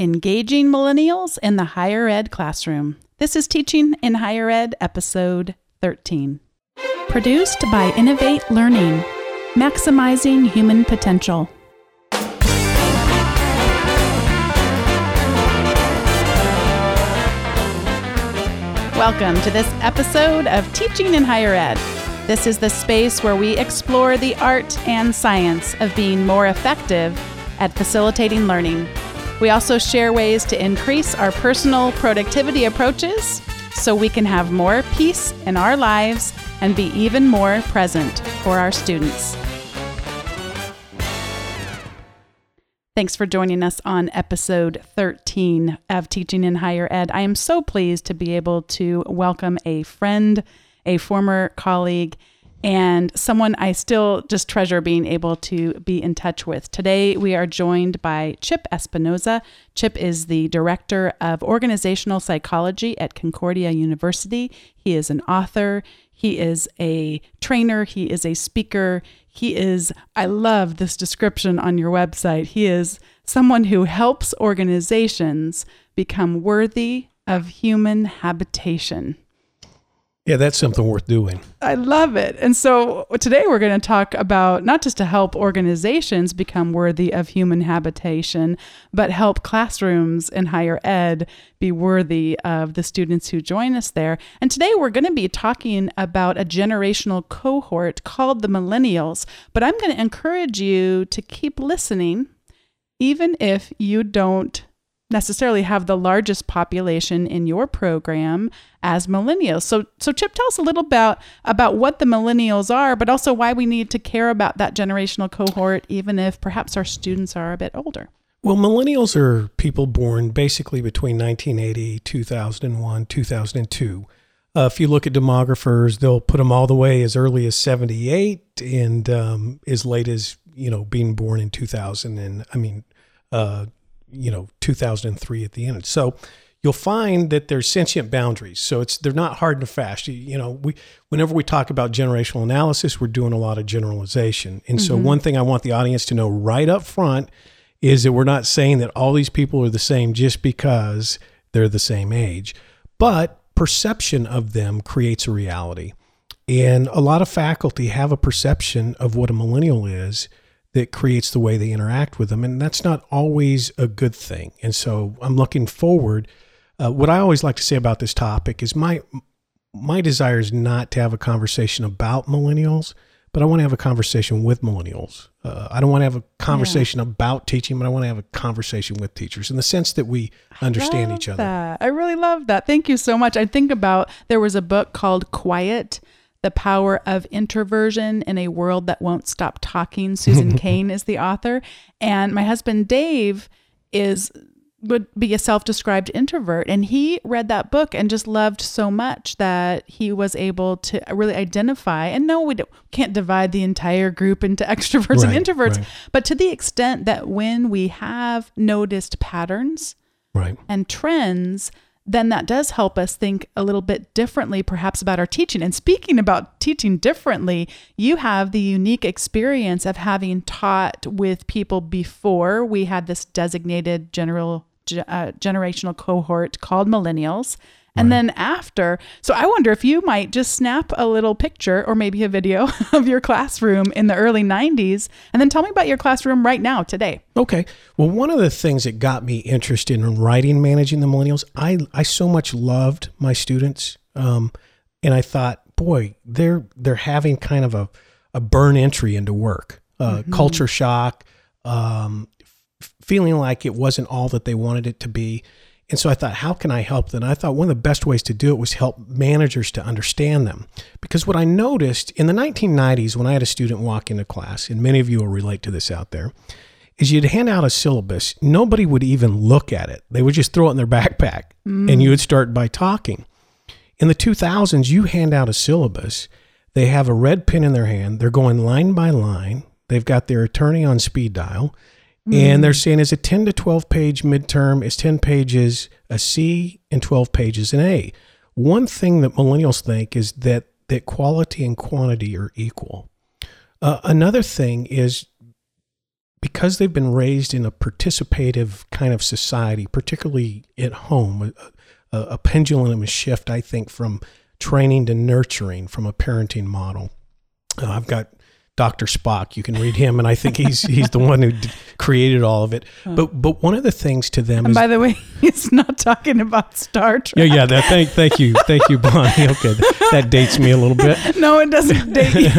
Engaging Millennials in the Higher Ed Classroom. This is Teaching in Higher Ed, episode 13. Produced by Innovate Learning, maximizing human potential. Welcome to this episode of Teaching in Higher Ed. This is the space where we explore the art and science of being more effective at facilitating learning. We also share ways to increase our personal productivity approaches so we can have more peace in our lives and be even more present for our students. Thanks for joining us on episode 13 of Teaching in Higher Ed. I am so pleased to be able to welcome a friend, a former colleague, and someone I still just treasure being able to be in touch with. Today, we are joined by Chip Espinoza. Chip is the Director of Organizational Psychology at Concordia University. He is an author, he is a trainer, he is a speaker. He is, I love this description on your website. He is someone who helps organizations become worthy of human habitation. Yeah, that's something worth doing. I love it. And so today we're going to talk about not just to help organizations become worthy of human habitation, but help classrooms in higher ed be worthy of the students who join us there. And today we're going to be talking about a generational cohort called the millennials. But I'm going to encourage you to keep listening, even if you don't necessarily have the largest population in your program as millennials. So so Chip tell us a little about about what the millennials are, but also why we need to care about that generational cohort even if perhaps our students are a bit older. Well, millennials are people born basically between 1980, 2001, 2002. Uh, if you look at demographers, they'll put them all the way as early as 78 and um, as late as, you know, being born in 2000 and I mean, uh, you know 2003 at the end. So you'll find that there's sentient boundaries. So it's they're not hard and fast. You, you, know, we whenever we talk about generational analysis, we're doing a lot of generalization. And mm-hmm. so one thing I want the audience to know right up front is that we're not saying that all these people are the same just because they're the same age, but perception of them creates a reality. And a lot of faculty have a perception of what a millennial is that creates the way they interact with them. And that's not always a good thing. And so I'm looking forward. Uh, what I always like to say about this topic is my my desire is not to have a conversation about millennials, but I want to have a conversation with millennials. Uh, I don't want to have a conversation yeah. about teaching, but I want to have a conversation with teachers in the sense that we understand each other. That. I really love that. Thank you so much. I think about there was a book called Quiet the Power of Introversion in a World That Won't Stop Talking. Susan Cain is the author. And my husband Dave is would be a self-described introvert and he read that book and just loved so much that he was able to really identify and no we can't divide the entire group into extroverts right, and introverts right. but to the extent that when we have noticed patterns right. and trends then that does help us think a little bit differently, perhaps, about our teaching. And speaking about teaching differently, you have the unique experience of having taught with people before we had this designated general uh, generational cohort called millennials and right. then after, so I wonder if you might just snap a little picture or maybe a video of your classroom in the early 90s and then tell me about your classroom right now today. Okay. Well, one of the things that got me interested in writing Managing the Millennials, I, I so much loved my students. Um, and I thought, boy, they're, they're having kind of a, a burn entry into work, uh, mm-hmm. culture shock, um, feeling like it wasn't all that they wanted it to be. And so I thought, how can I help them? And I thought one of the best ways to do it was help managers to understand them. Because what I noticed in the 1990s, when I had a student walk into class, and many of you will relate to this out there, is you'd hand out a syllabus. Nobody would even look at it. They would just throw it in their backpack mm. and you would start by talking. In the 2000s, you hand out a syllabus. They have a red pen in their hand. They're going line by line. They've got their attorney on speed dial And they're saying is a 10 to 12 page midterm is 10 pages a C and 12 pages an A. One thing that millennials think is that that quality and quantity are equal. Uh, another thing is because they've been raised in a participative kind of society, particularly at home, a, a, a pendulum shift, I think, from training to nurturing from a parenting model. Uh, I've got Dr. Spock. You can read him, and I think he's he's the one who d- created all of it. But but one of the things to them And is by the way, he's not talking about Star Trek. yeah that thank thank you thank you Bonnie. Okay, that dates me a little bit. No, it doesn't date you.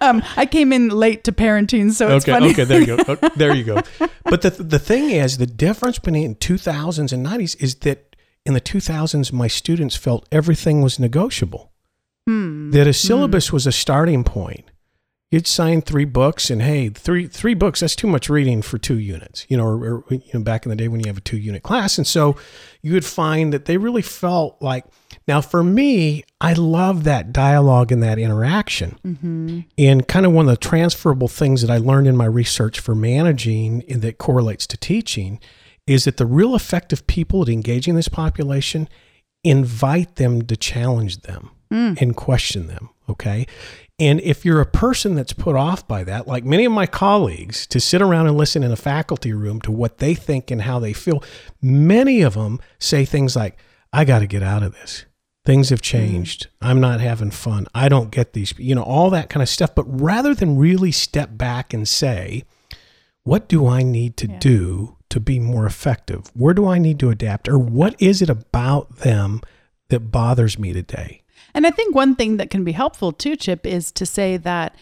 um, I came in late to parenting, so it's okay, funny. okay, there you go. Oh, there you go. But the the thing is, the difference between 2000s and 90s is that in the 2000s, my students felt everything was negotiable. Hmm. That a syllabus was a starting point. You'd sign three books, and hey, three three books that's too much reading for two units. You know, or, or you know, back in the day when you have a two unit class, and so you would find that they really felt like. Now, for me, I love that dialogue and that interaction. Mm-hmm. And kind of one of the transferable things that I learned in my research for managing and that correlates to teaching is that the real effective people at engaging this population invite them to challenge them and question them. Okay. And if you're a person that's put off by that, like many of my colleagues, to sit around and listen in a faculty room to what they think and how they feel, many of them say things like, I got to get out of this. Things have mm. changed. I'm not having fun. I don't get these, you know, all that kind of stuff. But rather than really step back and say, what do I need to Yeah. do to be more effective? Where do I need to adapt? Or what is it about them that bothers me today? And I think one thing that can be helpful too, Chip, is to say that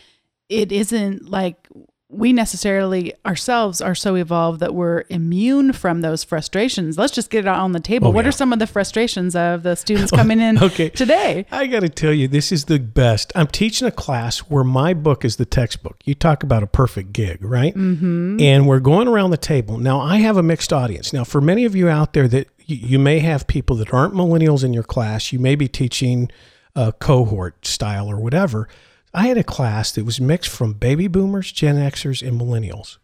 it isn't like we necessarily ourselves are so evolved that we're immune from those frustrations. Let's just get it out on the table. Oh, what yeah. are some of the frustrations of the students coming in Okay. today? I got to tell you, this is the best. I'm teaching a class where my book is the textbook. You talk about a perfect gig, right? Mm-hmm. And we're going around the table. Now, I have a mixed audience. Now, for many of you out there that you, you may have people that aren't millennials in your class, you may be teaching a cohort style or whatever. I had a class that was mixed from baby boomers, Gen Xers, and millennials.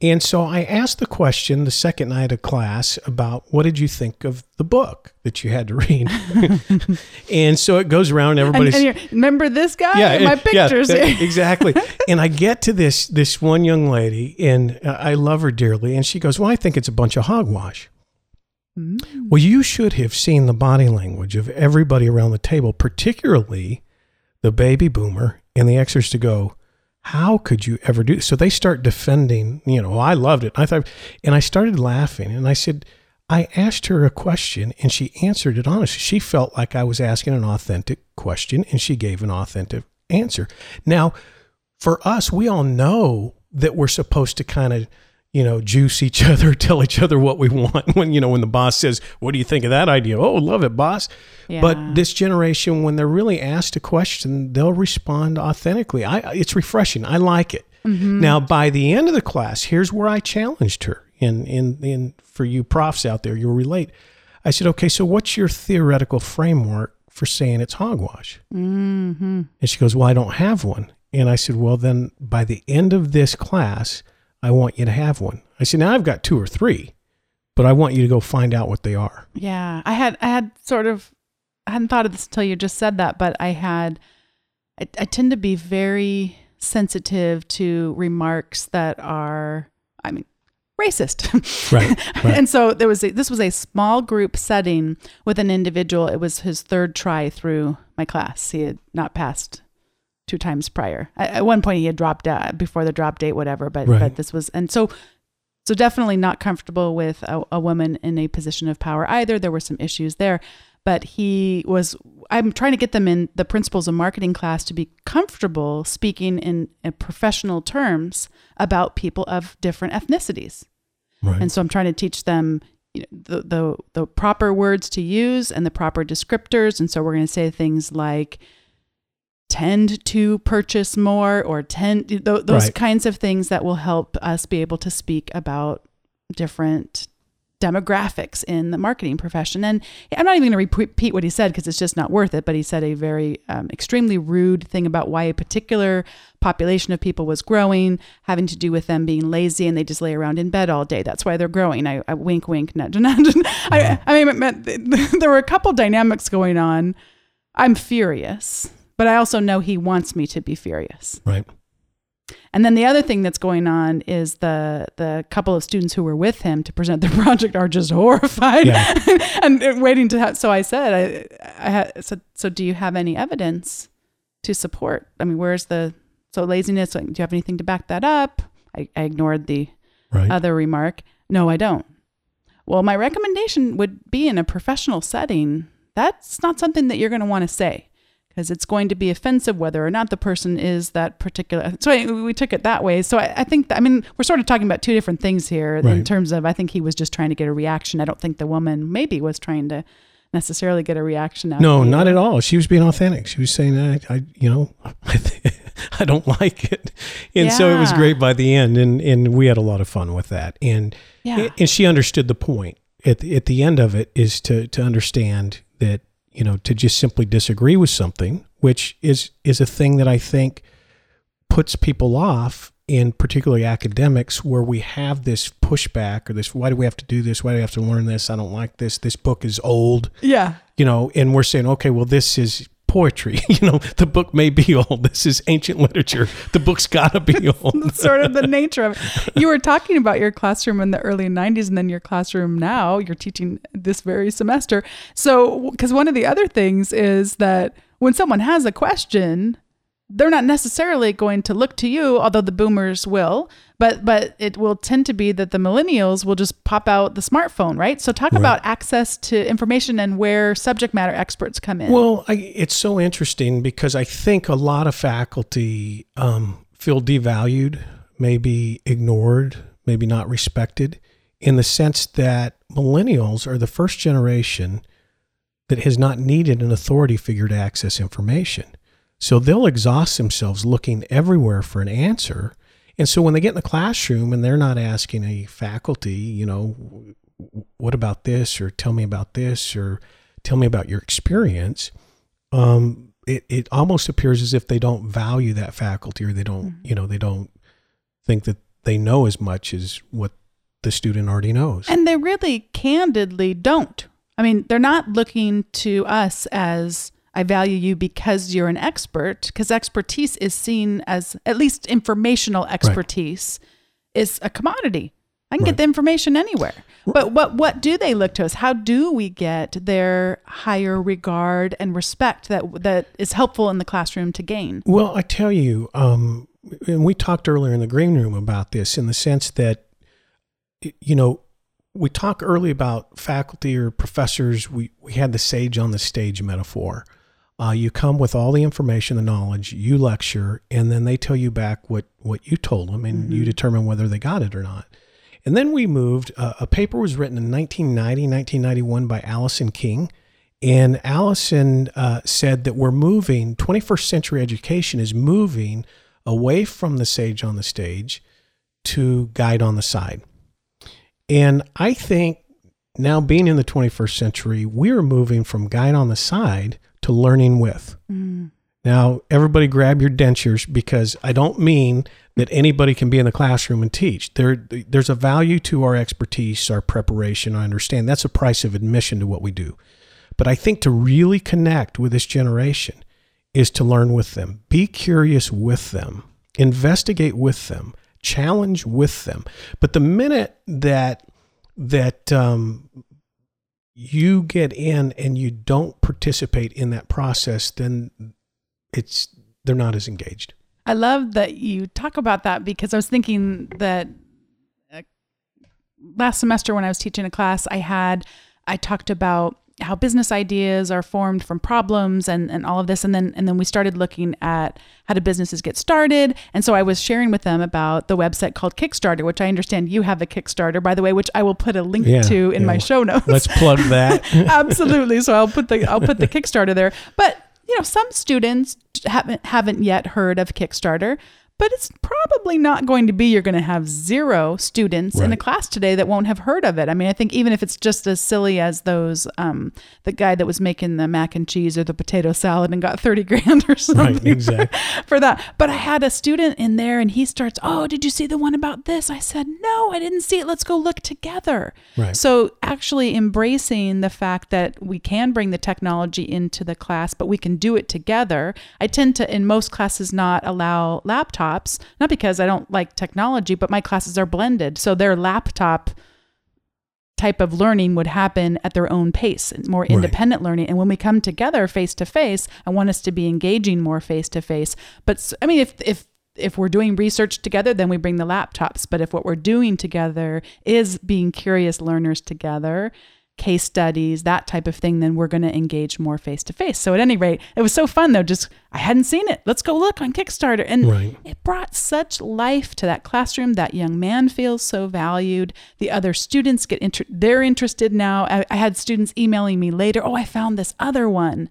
And so I asked the question the second night of class about what did you think of the book that you had to read? and so it goes around, And, everybody's and you're, remember this guy? yeah, My and- yeah, pictures here. exactly. and I get to this this one young lady, and uh, I love her dearly, and she goes, "Well, I think it's a bunch of hogwash." Mm. Well, you should have seen the body language of everybody around the table, particularly the baby boomer and the Xers to go, how could you ever do this? So they start defending, you know, I loved it. I thought, and I started laughing and I said, I asked her a question and she answered it honestly. She felt like I was asking an authentic question and she gave an authentic answer. Now, for us, we all know that we're supposed to kind of, you know, juice each other, tell each other what we want. When, you know, when the boss says, What do you think of that idea? Oh, love it, boss. Yeah. But this generation, when they're really asked a question, they'll respond authentically. I, it's refreshing. I like it. Now, by the end of the class, here's where I challenged her. In, in, in for you profs out there, you'll relate. I said, okay, so what's your theoretical framework for saying it's hogwash? Mm-hmm. And she goes, Well, I don't have one. And I said, Well, then by the end of this class, I want you to have one. I said, Now I've got two or three, but I want you to go find out what they are. Yeah, I had I had sort of I hadn't thought of this until you just said that, but I had I, I tend to be very sensitive to remarks that are I mean racist. Right, right. and so there was a, this was a small group setting with an individual. It was his third try through my class. He had not passed two times prior. At, at one point he had dropped out before the drop date whatever, but Right. but this was and so so definitely not comfortable with a, a woman in a position of power either. There were some issues there, but he was. I'm trying to get them in the principles of marketing class to be comfortable speaking in, in professional terms about people of different ethnicities. Right. And so I'm trying to teach them you know, the, the the proper words to use and the proper descriptors. And so we're going to say things like tend to purchase more or tend th- those Right. kinds of things that will help us be able to speak about different demographics in the marketing profession. And I'm not even going to repeat what he said because it's just not worth it. But he said a very um, extremely rude thing about why a particular population of people was growing, having to do with them being lazy and they just lay around in bed all day. That's why they're growing. I, I wink, wink, nudge, nudge. I, I mean, it meant- there were a couple dynamics going on. I'm furious, but I also know he wants me to be furious. right. And then the other thing that's going on is the the couple of students who were with him to present the project are just horrified Yeah. and, and waiting to have. So I said, I, I so, so do you have any evidence to support? I mean, where's the so laziness? Like, do you have anything to back that up? I, I ignored the Right. other remark. No, I don't. Well, my recommendation would be in a professional setting. That's not something that you're going to want to say because it's going to be offensive whether or not the person is that particular. So I, we took it that way. So I, I think, I mean, we're sort of talking about two different things here in terms of I think he was just trying to get a reaction. I don't think the woman maybe was trying to necessarily get a reaction out no, not at all. She was being authentic. She was saying, I, I you know, I, th- I don't like it. And so it was great by the end. And, and we had a lot of fun with that. And, Yeah. and she understood the point at the, at the end of it is to, to understand that, you know, to just simply disagree with something, which is, is a thing that I think puts people off in particularly academics where we have this pushback or this, why do we have to do this? Why do we have to learn this? I don't like this. This book is old yeah. you know, and we're saying, okay, well, this is poetry. You know, the book may be old. This is ancient literature. The book's got to be old. sort of the nature of it. You were talking about your classroom in the early 90s and then your classroom now, you're teaching this very semester. So, because one of the other things is that when someone has a question, they're not necessarily going to look to you, although the boomers will, but but it will tend to be that the millennials will just pop out the smartphone, right? So talk Right. about access to information and where subject matter experts come in. Well, I, it's so interesting because I think a lot of faculty um, feel devalued, maybe ignored, maybe not respected, in the sense that millennials are the first generation that has not needed an authority figure to access information. So they'll exhaust themselves looking everywhere for an answer. And so when they get in the classroom and they're not asking a faculty, you know, what about this or tell me about this or tell me about your experience, um, it, it almost appears as if they don't value that faculty or they don't, you know, they don't think that they know as much as what the student already knows. And they really candidly don't. I mean, they're not looking to us as I value you because you're an expert, because expertise is seen as at least informational expertise is a commodity. I can Right. get the information anywhere. But what what do they look to us? How do we get their higher regard and respect that that is helpful in the classroom to gain? Well, I tell you, um, and we talked earlier in the green room about this in the sense that, you know, we talk early about faculty or professors. We, we had the sage on the stage metaphor. Uh, you come with all the information, the knowledge, you lecture, and then they tell you back what, what you told them, and you determine whether they got it or not. And then we moved. Uh, a paper was written in 1990, 1991 by Alison King. And Alison uh, said that we're moving, 21st century education is moving away from the sage on the stage to guide on the side. And I think now being in the 21st century, we're moving from guide on the side to learning with. Now, everybody grab your dentures because I don't mean that anybody can be in the classroom and teach. There, there's a value to our expertise, our preparation. I understand that's a price of admission to what we do. But I think to really connect with this generation is to learn with them, be curious with them, investigate with them, challenge with them. But the minute that that um, you get in and you don't participate in that process, then it's they're not as engaged. I love that you talk about that because I was thinking that uh, last semester when I was teaching a class, I had I talked about how business ideas are formed from problems and, and all of this. And then and then we started looking at how do businesses get started. And so I was sharing with them about the website called Kickstarter which I understand you have a Kickstarter by the way which I will put a link Yeah, to in yeah. my show notes. Let's plug that. absolutely. So i'll put the i'll put the kickstarter there. But you know some students haven't haven't yet heard of kickstarter but it's probably not going to be you're going to have zero students in a class today that won't have heard of it i mean i think even if it's just as silly as those um the guy that was making the mac and cheese or the potato salad and got 30 grand or something Right, exactly. for that. But I had a student in there and he starts, Oh, did you see the one about this? I said, No, I didn't see it. Let's go look together. Right. So actually embracing the fact that we can bring the technology into the class, but we can do it together. I tend to, in most classes, not allow laptops laptops, not because I don't like technology, but my classes are blended. So their laptop type of learning would happen at their own pace, more independent right. learning. And when we come together face to face, I want us to be engaging more face to face. But I mean, if if if we're doing research together, then we bring the laptops. But if what we're doing together is being curious learners together, case studies, that type of thing, then we're going to engage more face to face. So at any rate, it was so fun though. Just I hadn't seen it. Let's go look on Kickstarter, and right. it brought such life to that classroom. That young man feels so valued. The other students get inter- they're interested now. I, I had students emailing me later. Oh, I found this other one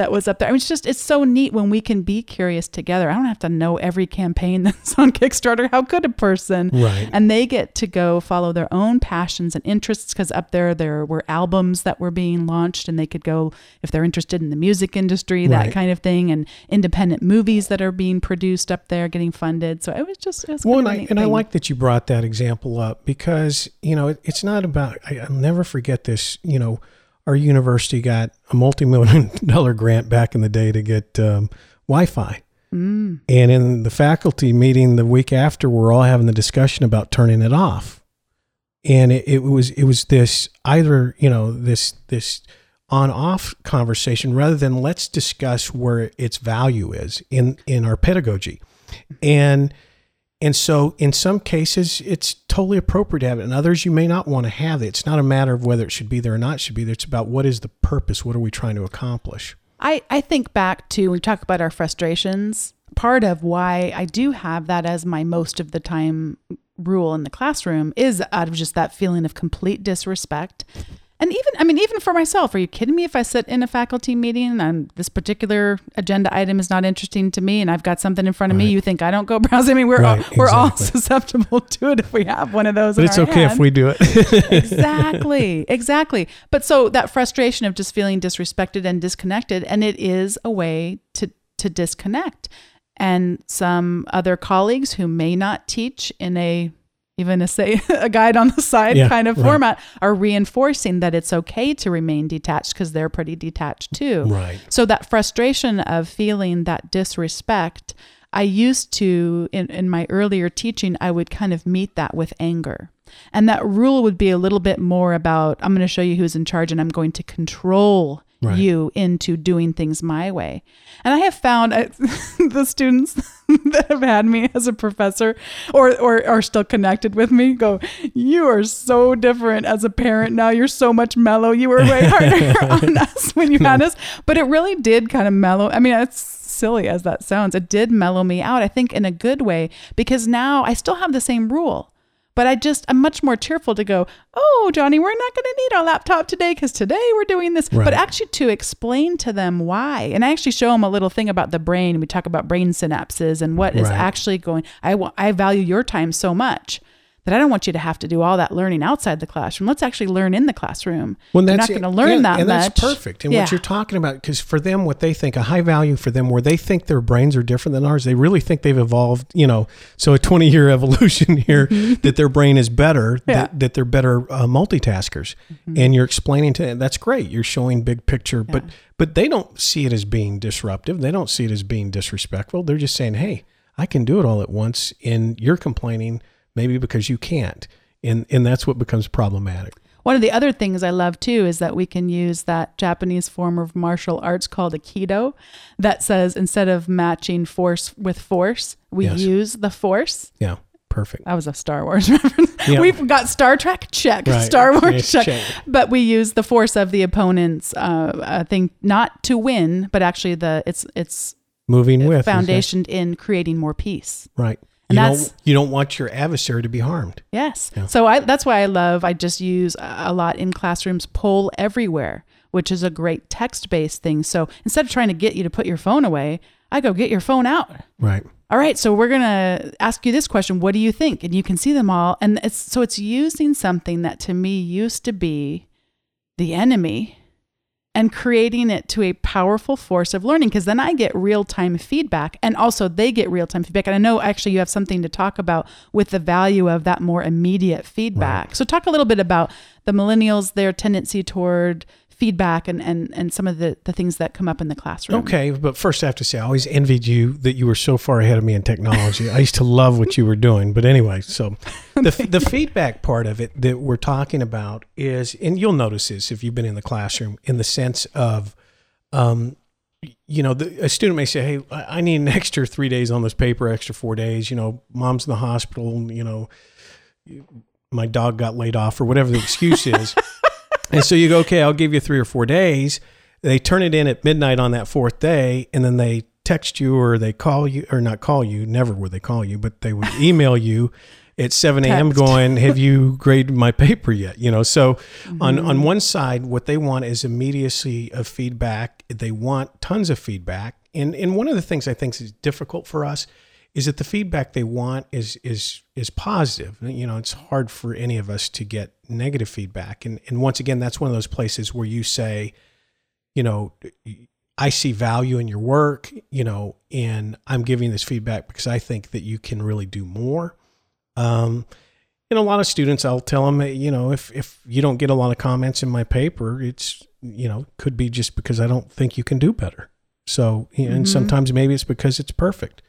that was up there. I mean, it's just it's so neat when we can be curious together. I don't have to know every campaign that's on Kickstarter. How could a person? Right. And they get to go follow their own passions and interests because up there there were albums that were being launched, and they could go if they're interested in the music industry, that right. kind of thing, and independent movies that are being produced up there, getting funded. So it was just it was well, and I and thing. I like that you brought that example up because you know it, it's not about. I, I'll never forget this. You know our university got a multi-million dollar grant back in the day to get um, Wi-Fi. Mm. And in the faculty meeting the week after, we're all having the discussion about turning it off. And it, it was it was this either you know this this on off conversation rather than let's discuss where its value is in in our pedagogy, and and so in some cases, it's totally appropriate to have it. In others, you may not want to have it. It's not a matter of whether it should be there or not should be there. It's about what is the purpose? What are we trying to accomplish? I, I think back to, we talk about our frustrations. Part of why I do have that as my most of the time rule in the classroom is out of just that feeling of complete disrespect and even, I mean, even for myself, are you kidding me? If I sit in a faculty meeting and this particular agenda item is not interesting to me, and I've got something in front of right. me, you think I don't go browsing? I mean, we're right, all, we're all susceptible to it if we have one of those. But it's okay hand. if we do it. exactly, exactly. But so that frustration of just feeling disrespected and disconnected, and it is a way to to disconnect. And some other colleagues who may not teach in a even a say a guide on the side yeah, kind of right. format are reinforcing that it's okay to remain detached because they're pretty detached too. Right. So that frustration of feeling that disrespect, I used to in, in my earlier teaching, I would kind of meet that with anger. And that rule would be a little bit more about I'm going to show you who's in charge and I'm going to control right. you into doing things my way. And I have found uh, the students that have had me as a professor or, or are still connected with me go, You are so different as a parent now. You're so much mellow. You were way harder on us when you had us. But it really did kind of mellow. I mean, it's silly as that sounds. It did mellow me out, I think, in a good way, because now I still have the same rule. But I just, I'm much more cheerful to go, oh, Johnny, we're not going to need our laptop today because today we're doing this. Right. But actually to explain to them why. And I actually show them a little thing about the brain. We talk about brain synapses and what is right. actually going, I, I value your time so much that I don't want you to have to do all that learning outside the classroom. Let's actually learn in the classroom. Well, that's, you're not going to learn yeah, that and much. that's perfect. And yeah. what you're talking about, because for them, what they think a high value for them, where they think their brains are different than ours, they really think they've evolved. You know, so a 20 year evolution here mm-hmm. that their brain is better, yeah. that, that they're better uh, multitaskers, mm-hmm. and you're explaining to them that's great. You're showing big picture, but but they don't see it as being disruptive. They don't see it as being disrespectful. They're just saying, hey, I can do it all at once, and you're complaining maybe because you can't. And, and that's what becomes problematic. One of the other things I love too is that we can use that Japanese form of martial arts called Aikido that says instead of matching force with force, we yes. use the force. Yeah. Perfect. That was a Star Wars reference. Yeah. We've got Star Trek check, right. Star Wars check. check. But we use the force of the opponent's uh, thing not to win, but actually the it's it's moving with foundationed in creating more peace. Right. And you that's don't, you don't want your adversary to be harmed. Yes. Yeah. So I, that's why I love. I just use a lot in classrooms. Poll everywhere, which is a great text-based thing. So instead of trying to get you to put your phone away, I go get your phone out. Right. All right. So we're gonna ask you this question. What do you think? And you can see them all. And it's so it's using something that to me used to be the enemy and creating it to a powerful force of learning because then I get real time feedback and also they get real time feedback. And I know actually you have something to talk about with the value of that more immediate feedback. Right. So, talk a little bit about the millennials, their tendency toward feedback and, and, and some of the, the things that come up in the classroom. Okay, but first I have to say I always envied you that you were so far ahead of me in technology. I used to love what you were doing. But anyway, so the, the feedback part of it that we're talking about is, and you'll notice this if you've been in the classroom, in the sense of, um, you know, the, a student may say, "Hey, I need an extra three days on this paper, extra four days." You know, mom's in the hospital. You know, my dog got laid off, or whatever the excuse is. and so you go, "Okay, I'll give you three or four days." They turn it in at midnight on that fourth day, and then they text you or they call you, or not call you. Never would they call you, but they would email you at 7 a.m. Going, have you graded my paper yet? You know, so on, on mm-hmm. one side, what they want is immediacy of feedback. They want tons of feedback. And, and one of the things I think is difficult for us is that the feedback they want is, is, is positive. You know, it's hard for any of us to get negative feedback. And, and once again, that's one of those places where you say, you know, I see value in your work, you know, and I'm giving this feedback because I think that you can really do more. Um, and a lot of students, I'll tell them, you know, if, if you don't get a lot of comments in my paper, it's, you know, could be just because I don't think you can do better. So, and sometimes maybe it's because it's perfect.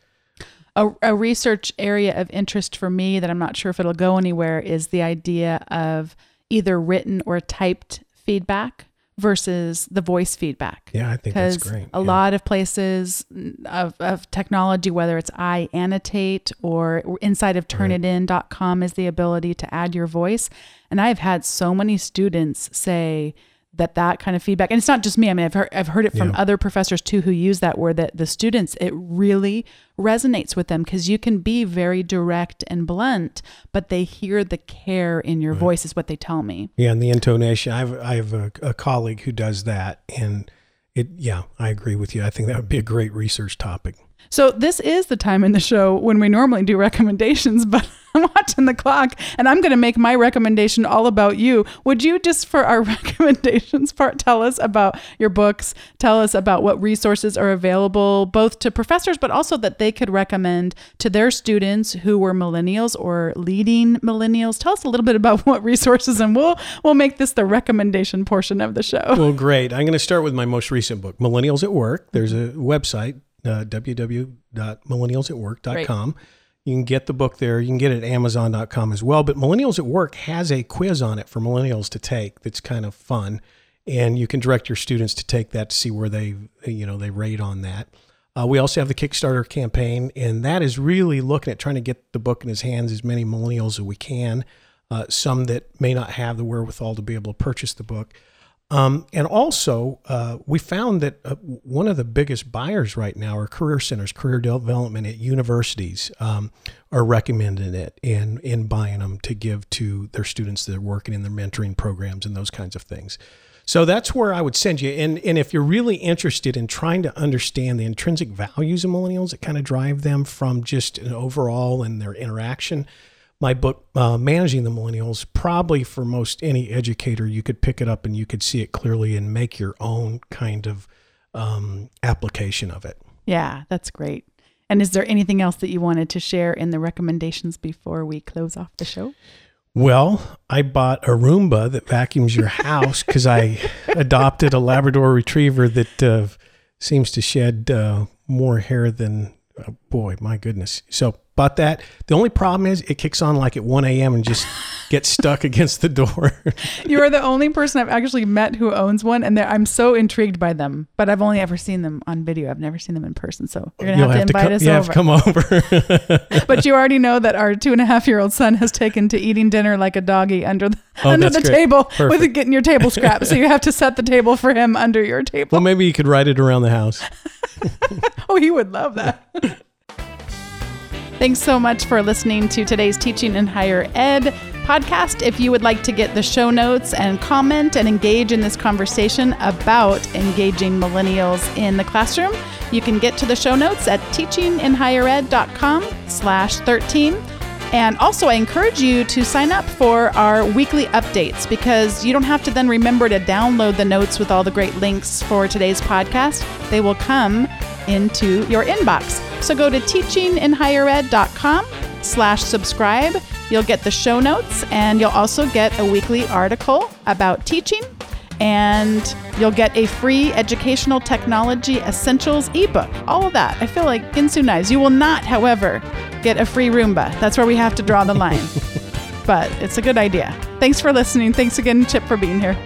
A, a research area of interest for me that I'm not sure if it'll go anywhere is the idea of either written or typed feedback versus the voice feedback. Yeah, I think that's great. a Yeah. lot of places of, of technology, whether it's iAnnotate or inside of turnitin.com is the ability to add your voice. And I've had so many students say that that kind of feedback, and it's not just me. I mean, I've heard, I've heard it from Yeah. other professors too who use that word that the students, it really resonates with them because you can be very direct and blunt, but they hear the care in your voice is what they tell me. Yeah, and the intonation. I have I have a, a colleague who does that, and it. Yeah, I agree with you. I think that would be a great research topic. So this is the time in the show when we normally do recommendations, but I'm watching the clock and I'm going to make my recommendation all about you. Would you just for our recommendations part tell us about your books, tell us about what resources are available both to professors but also that they could recommend to their students who were millennials or leading millennials. Tell us a little bit about what resources and we'll we'll make this the recommendation portion of the show. Well, great. I'm going to start with my most recent book, Millennials at Work. There's a website, uh, www.millennialsatwork.com. You can get the book there. You can get it at Amazon.com as well. But Millennials at Work has a quiz on it for millennials to take that's kind of fun. And you can direct your students to take that to see where they, you know, they rate on that. Uh, we also have the Kickstarter campaign, and that is really looking at trying to get the book in his hands as many millennials as we can. Uh, some that may not have the wherewithal to be able to purchase the book. Um, and also, uh, we found that uh, one of the biggest buyers right now are career centers, career development at universities um, are recommending it and, and buying them to give to their students that are working in their mentoring programs and those kinds of things. So that's where I would send you. And, and if you're really interested in trying to understand the intrinsic values of millennials that kind of drive them from just an overall and their interaction, my book, uh, Managing the Millennials, probably for most any educator, you could pick it up and you could see it clearly and make your own kind of um, application of it. Yeah, that's great. And is there anything else that you wanted to share in the recommendations before we close off the show? Well, I bought a Roomba that vacuums your house because I adopted a Labrador Retriever that uh, seems to shed uh, more hair than, uh, boy, my goodness. So bought that. The only problem is it kicks on like at 1 a.m. and just gets stuck against the door. You are the only person I've actually met who owns one, and I'm so intrigued by them. But I've only ever seen them on video. I've never seen them in person. So you're gonna have to invite come, us you have over. to come over. but you already know that our two and a half year old son has taken to eating dinner like a doggy under the Oh, under the great. table with getting your table scrapped. so you have to set the table for him under your table. well, maybe you could ride it around the house. Oh, he would love that. Thanks so much for listening to today's Teaching in Higher Ed podcast. If you would like to get the show notes and comment and engage in this conversation about engaging millennials in the classroom, you can get to the show notes at teachinginhighered.com slash 13. And also, I encourage you to sign up for our weekly updates because you don't have to then remember to download the notes with all the great links for today's podcast. They will come into your inbox. So go to teachinginhighered.com slash subscribe. You'll get the show notes and you'll also get a weekly article about teaching. and you'll get a free educational technology essentials ebook. All of that. I feel like Ginsu Knives. You will not, however, get a free Roomba. That's where we have to draw the line. but it's a good idea. Thanks for listening. Thanks again, Chip, for being here.